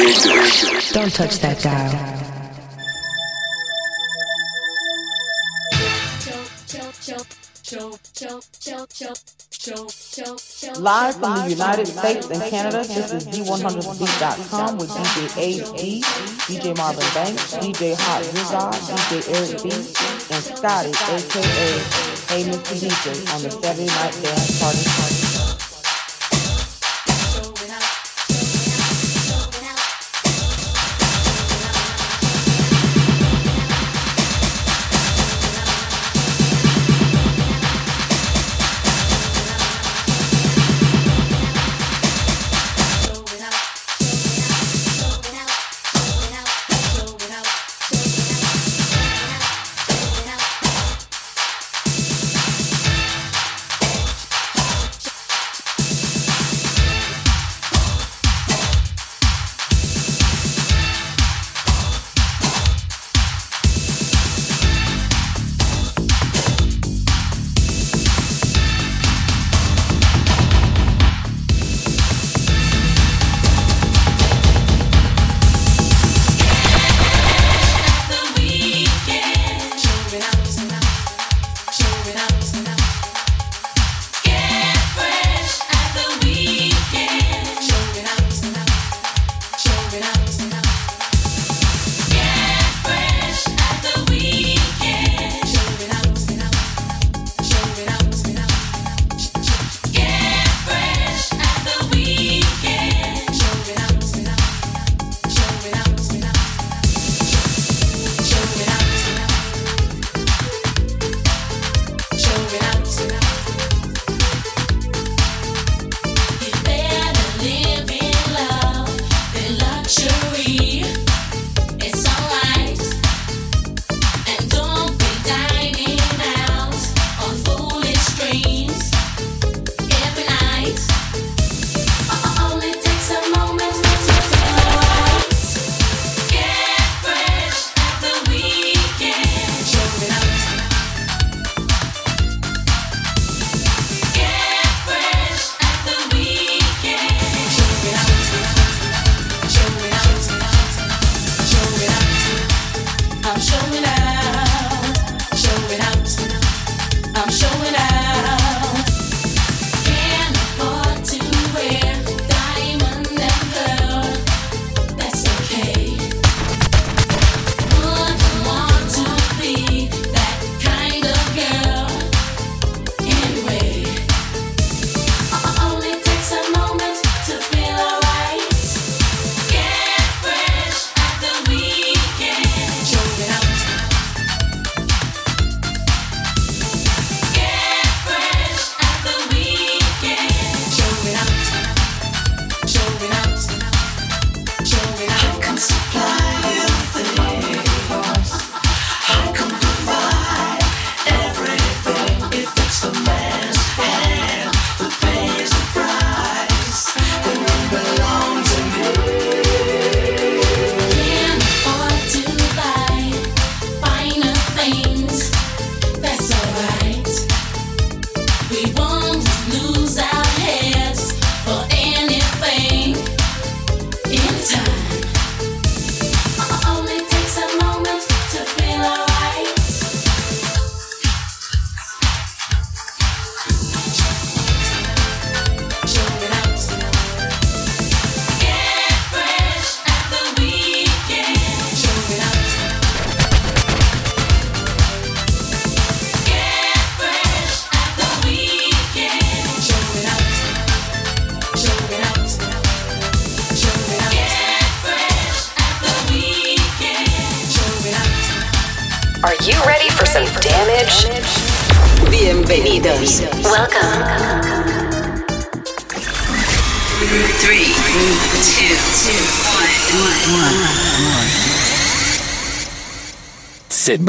Don't touch that dial. Live from the United States and Canada, this is D100beat.com with DJ AD, DJ Marvin Banks, DJ Hot Rizard, DJ Eric B, and Scotty, aka Hey Mr. DJ, on the Saturday Night Dance Party Party.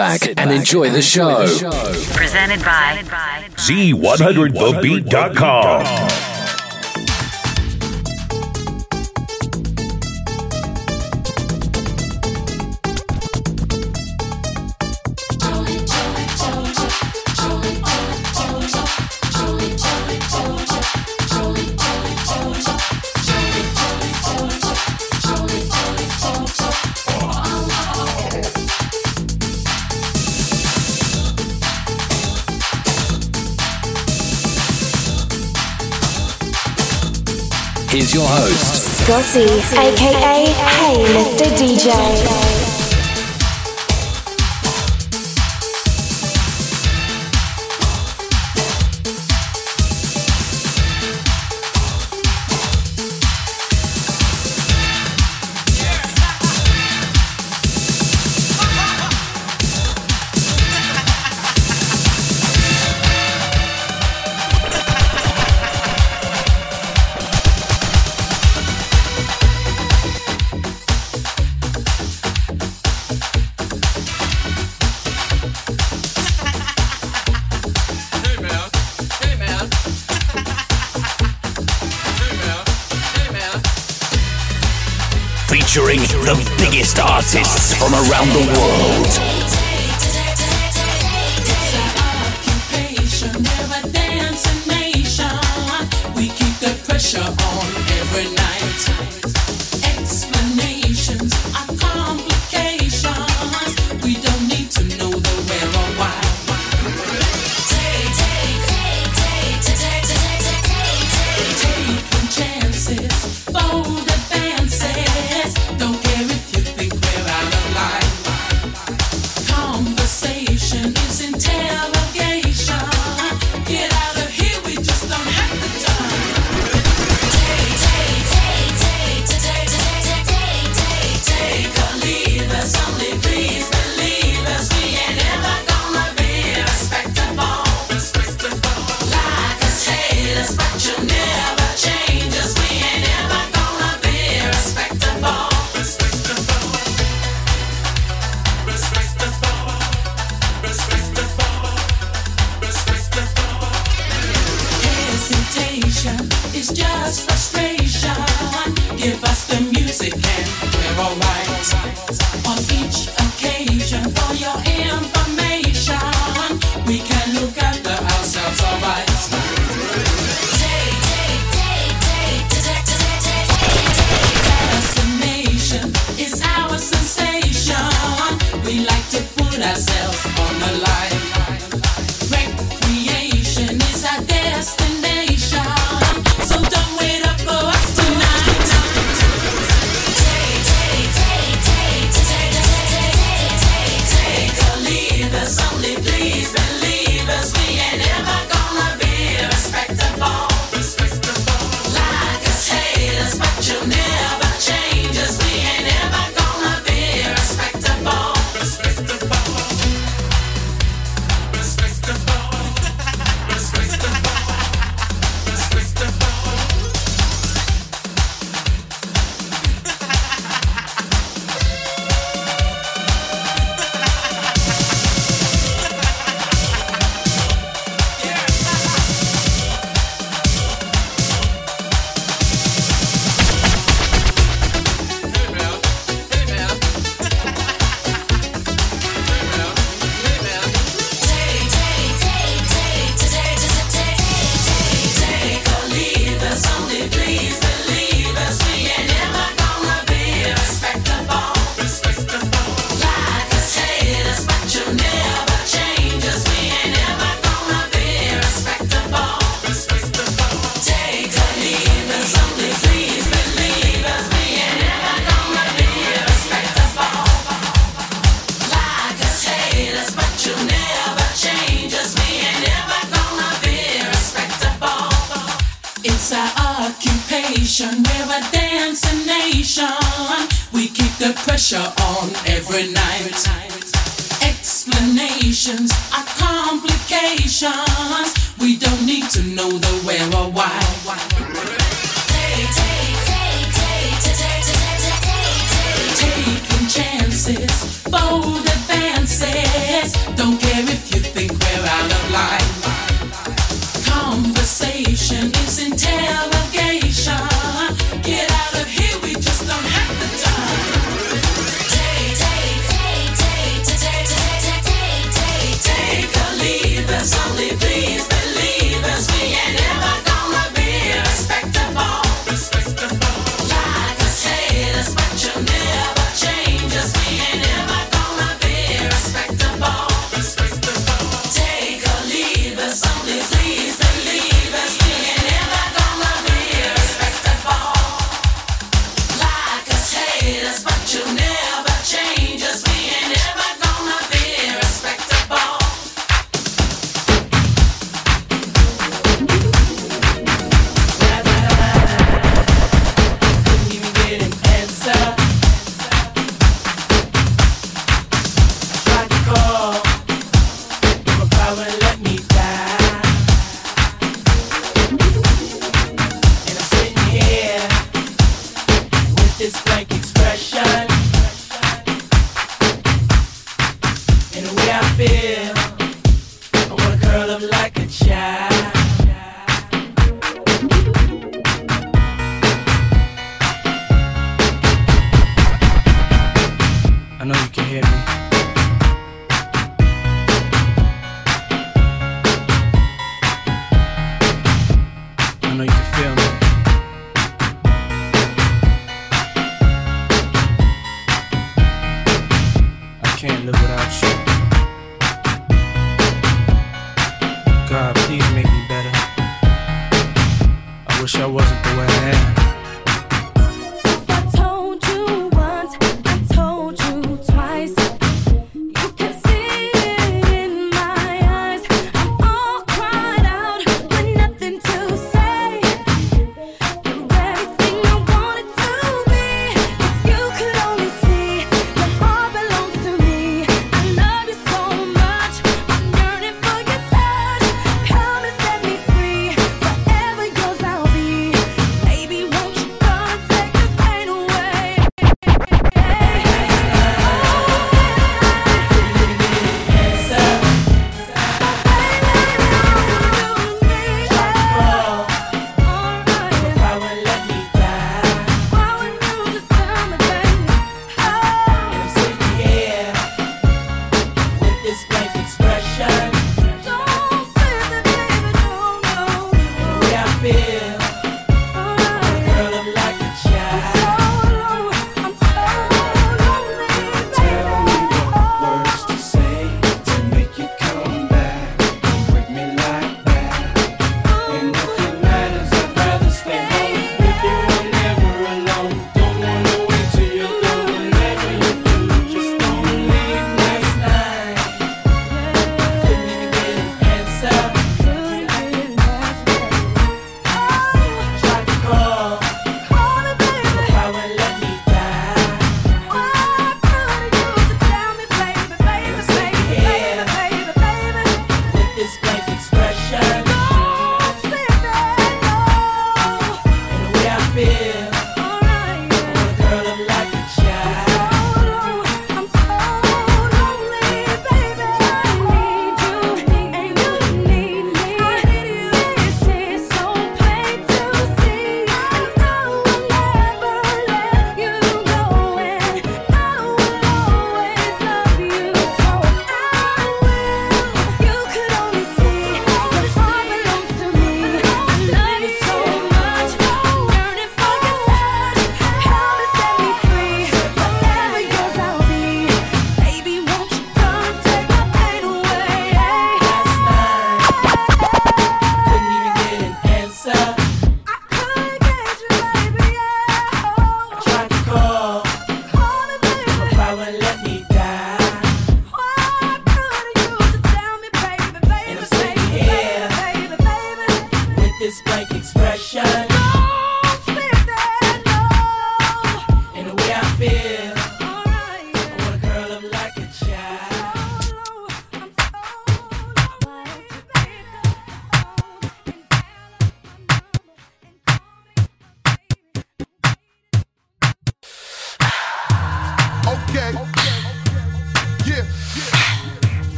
Back, Sit back and enjoy, and the, show. the show. Presented by Z100thebeat.com. aka Hey Mr. DJ.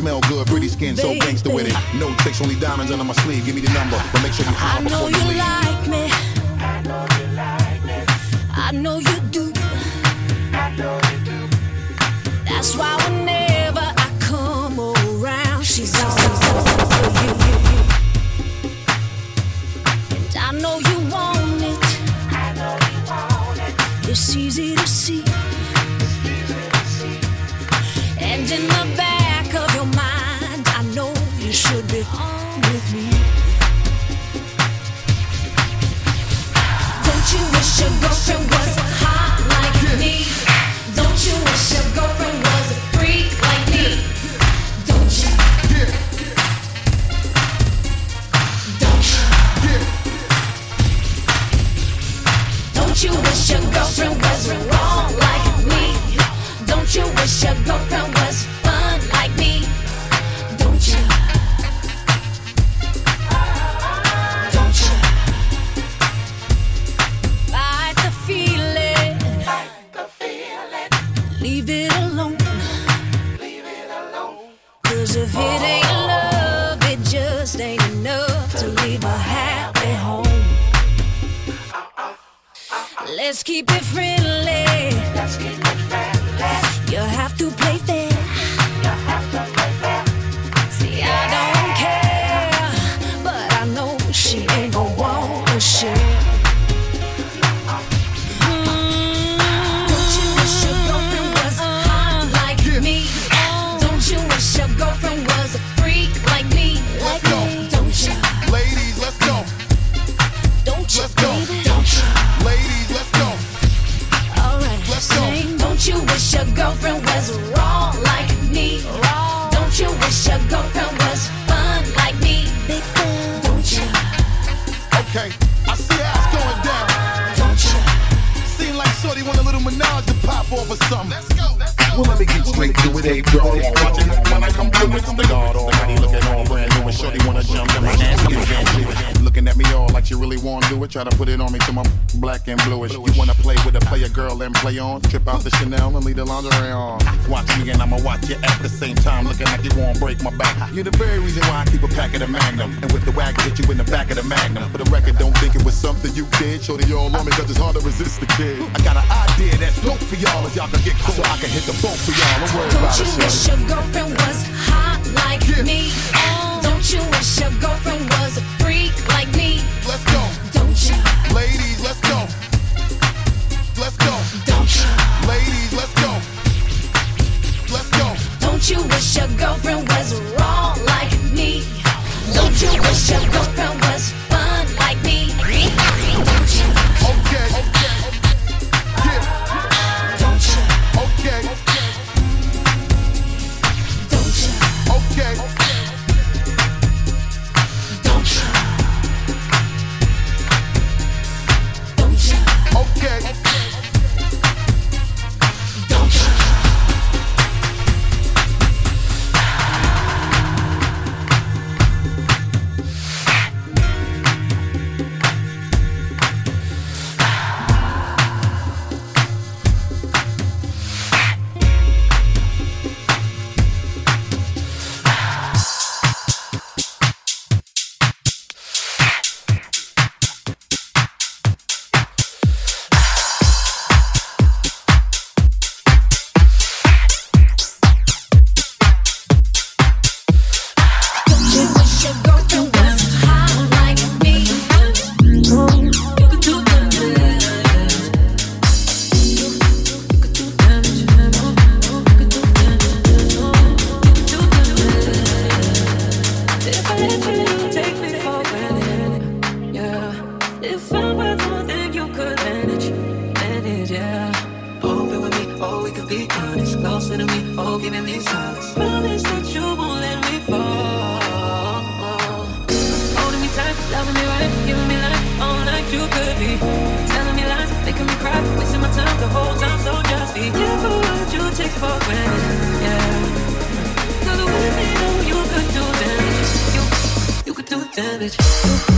Smell good, pretty skin, so gangster with it. No tricks, only diamonds under my sleeve. Give me the number, but make sure you holler before you leave. play fair. I'm the Chanel and leave the lingerie on. Watch me and I'ma watch you at the same time, looking like you won't break my back. You're the very reason why I keep a pack of the Magnum. And with the whack, hit you in the back of the Magnum. For the record, don't think it was something you did. Show the you all on me, cause it's hard to resist the kid. I got an idea that's dope for y'all, as y'all can get cool. So I can hit the boat for y'all, don't worry don't about it. You wish your girlfriend was hot like yeah. me? Oh, don't you wish your girlfriend was damage.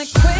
wanna quit.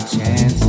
chance.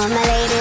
on my lady.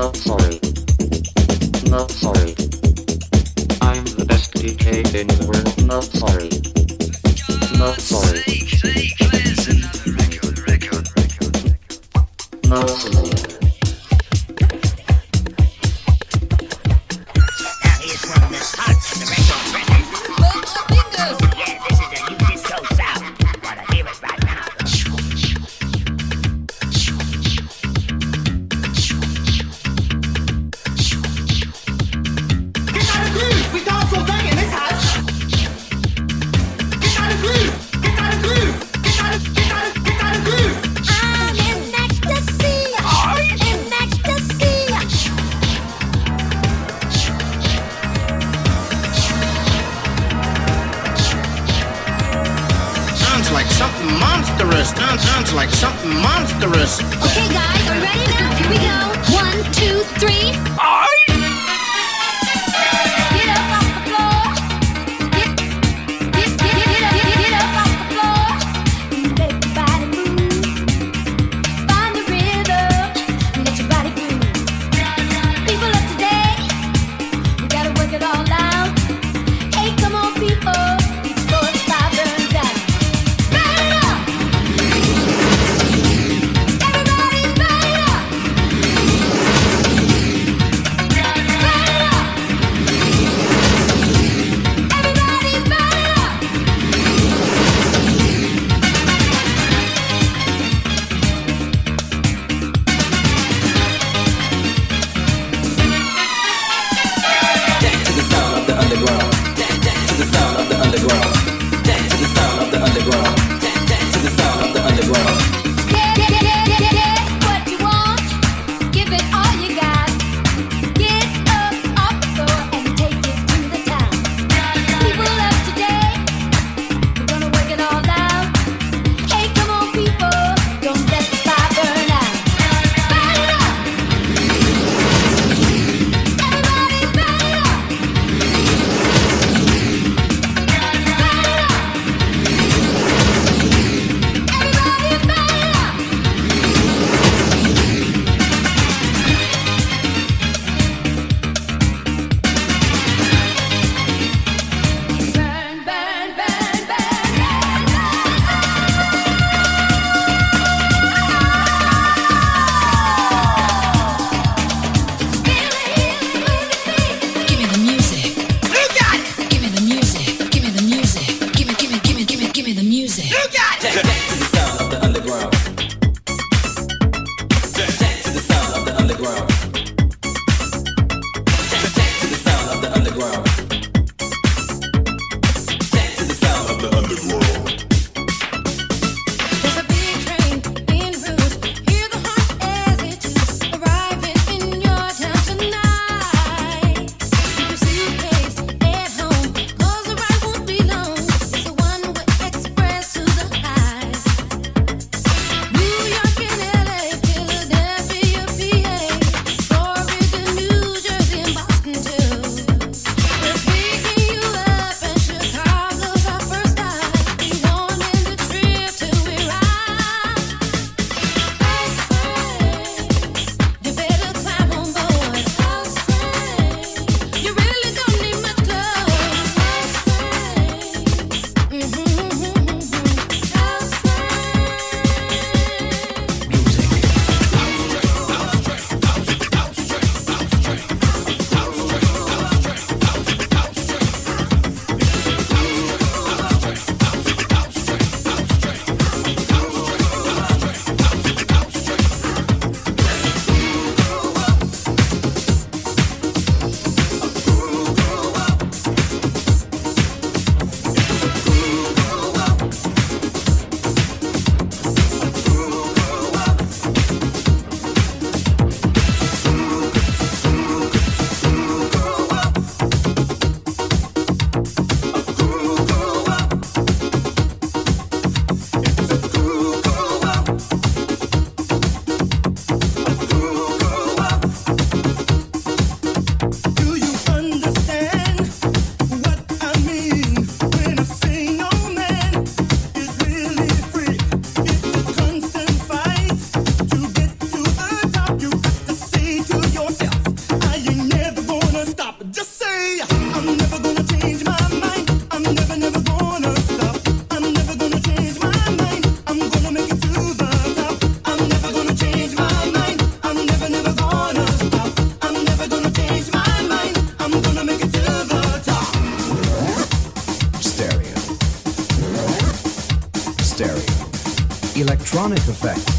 Not sorry. Not sorry. I'm the best DJ in the world. Not sorry. Electronic effect.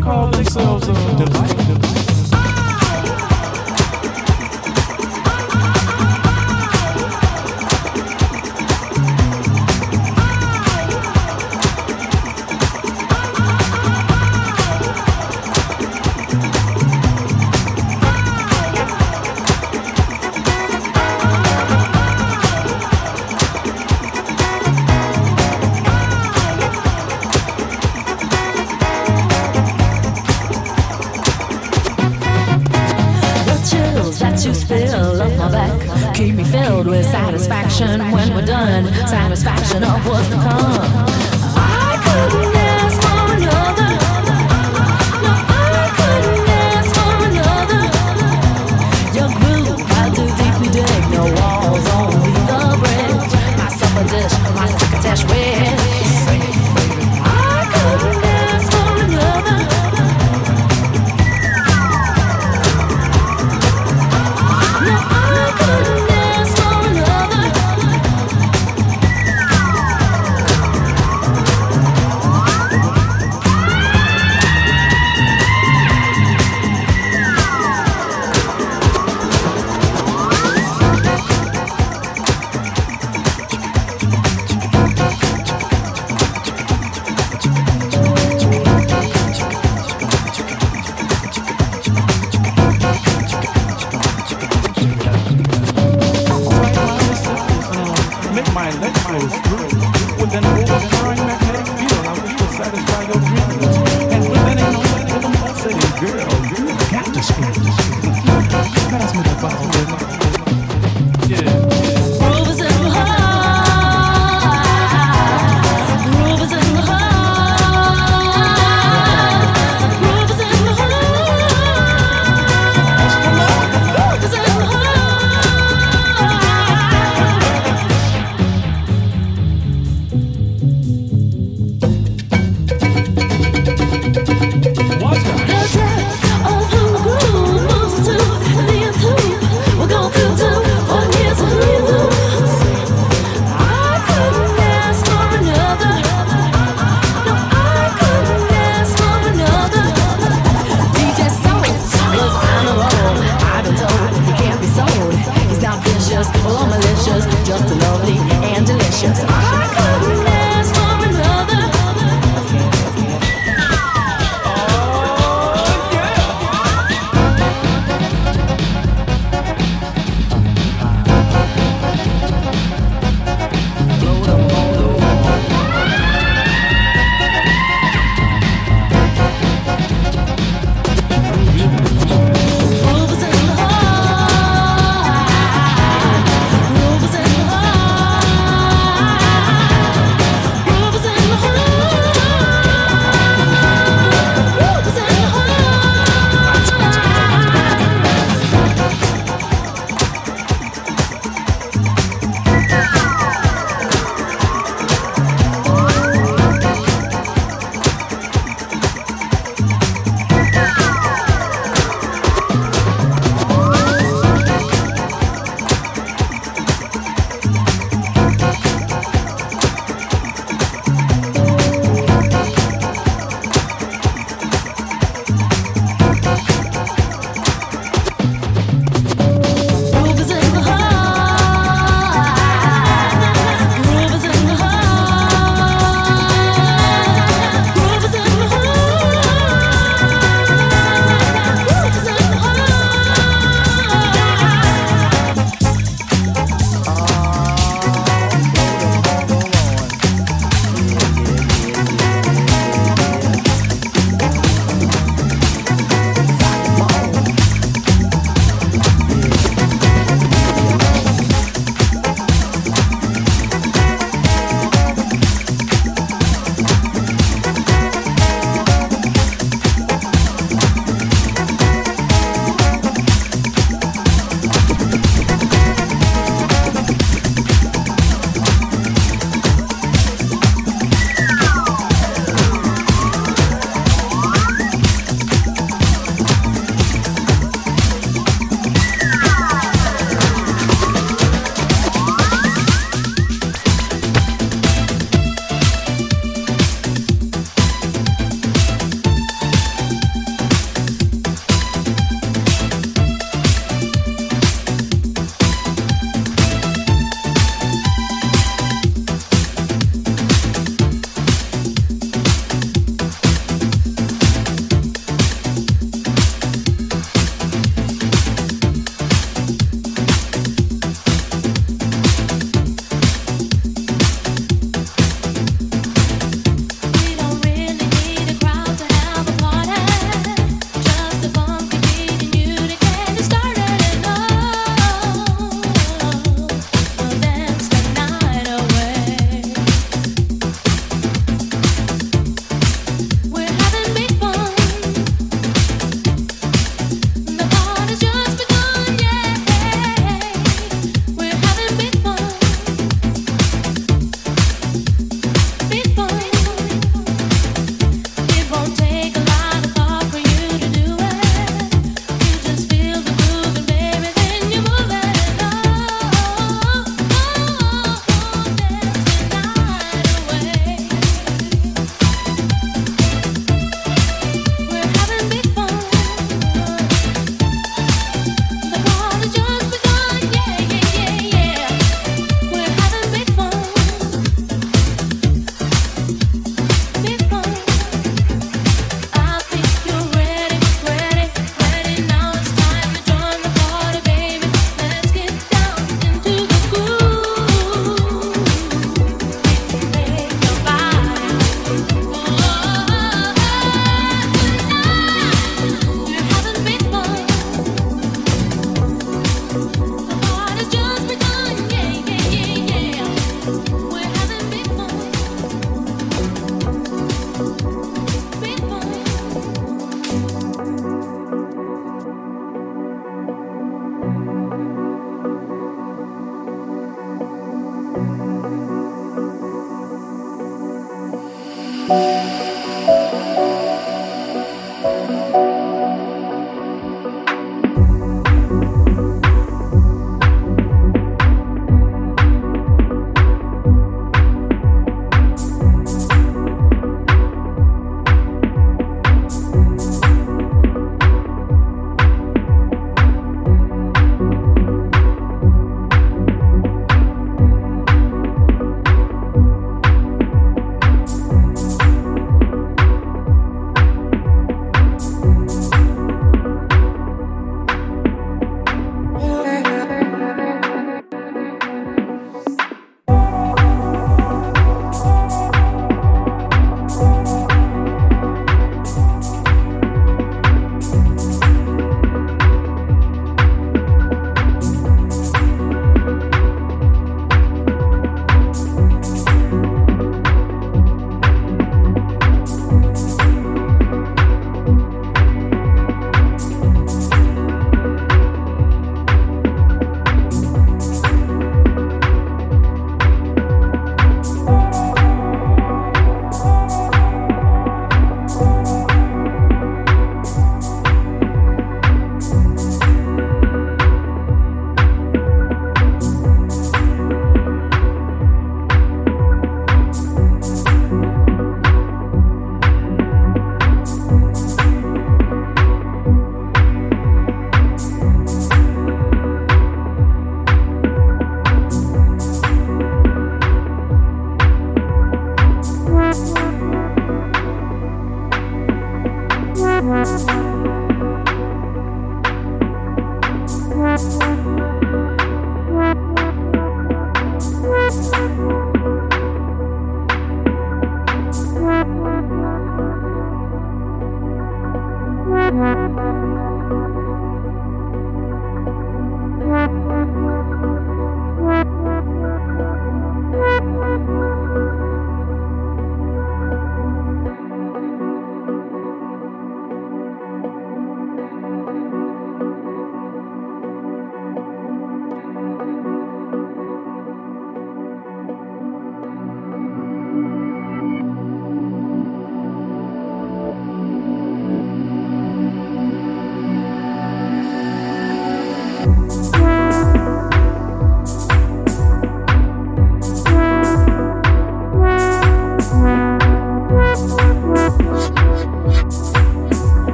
Oh,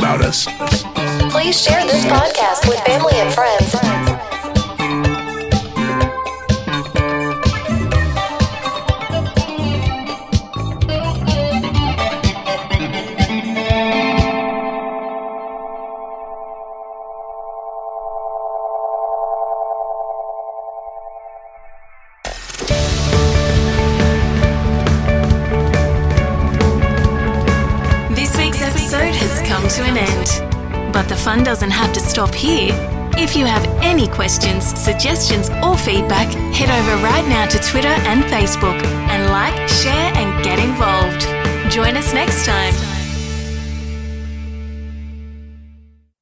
about us. Please share this podcast with family and friends Twitter and Facebook.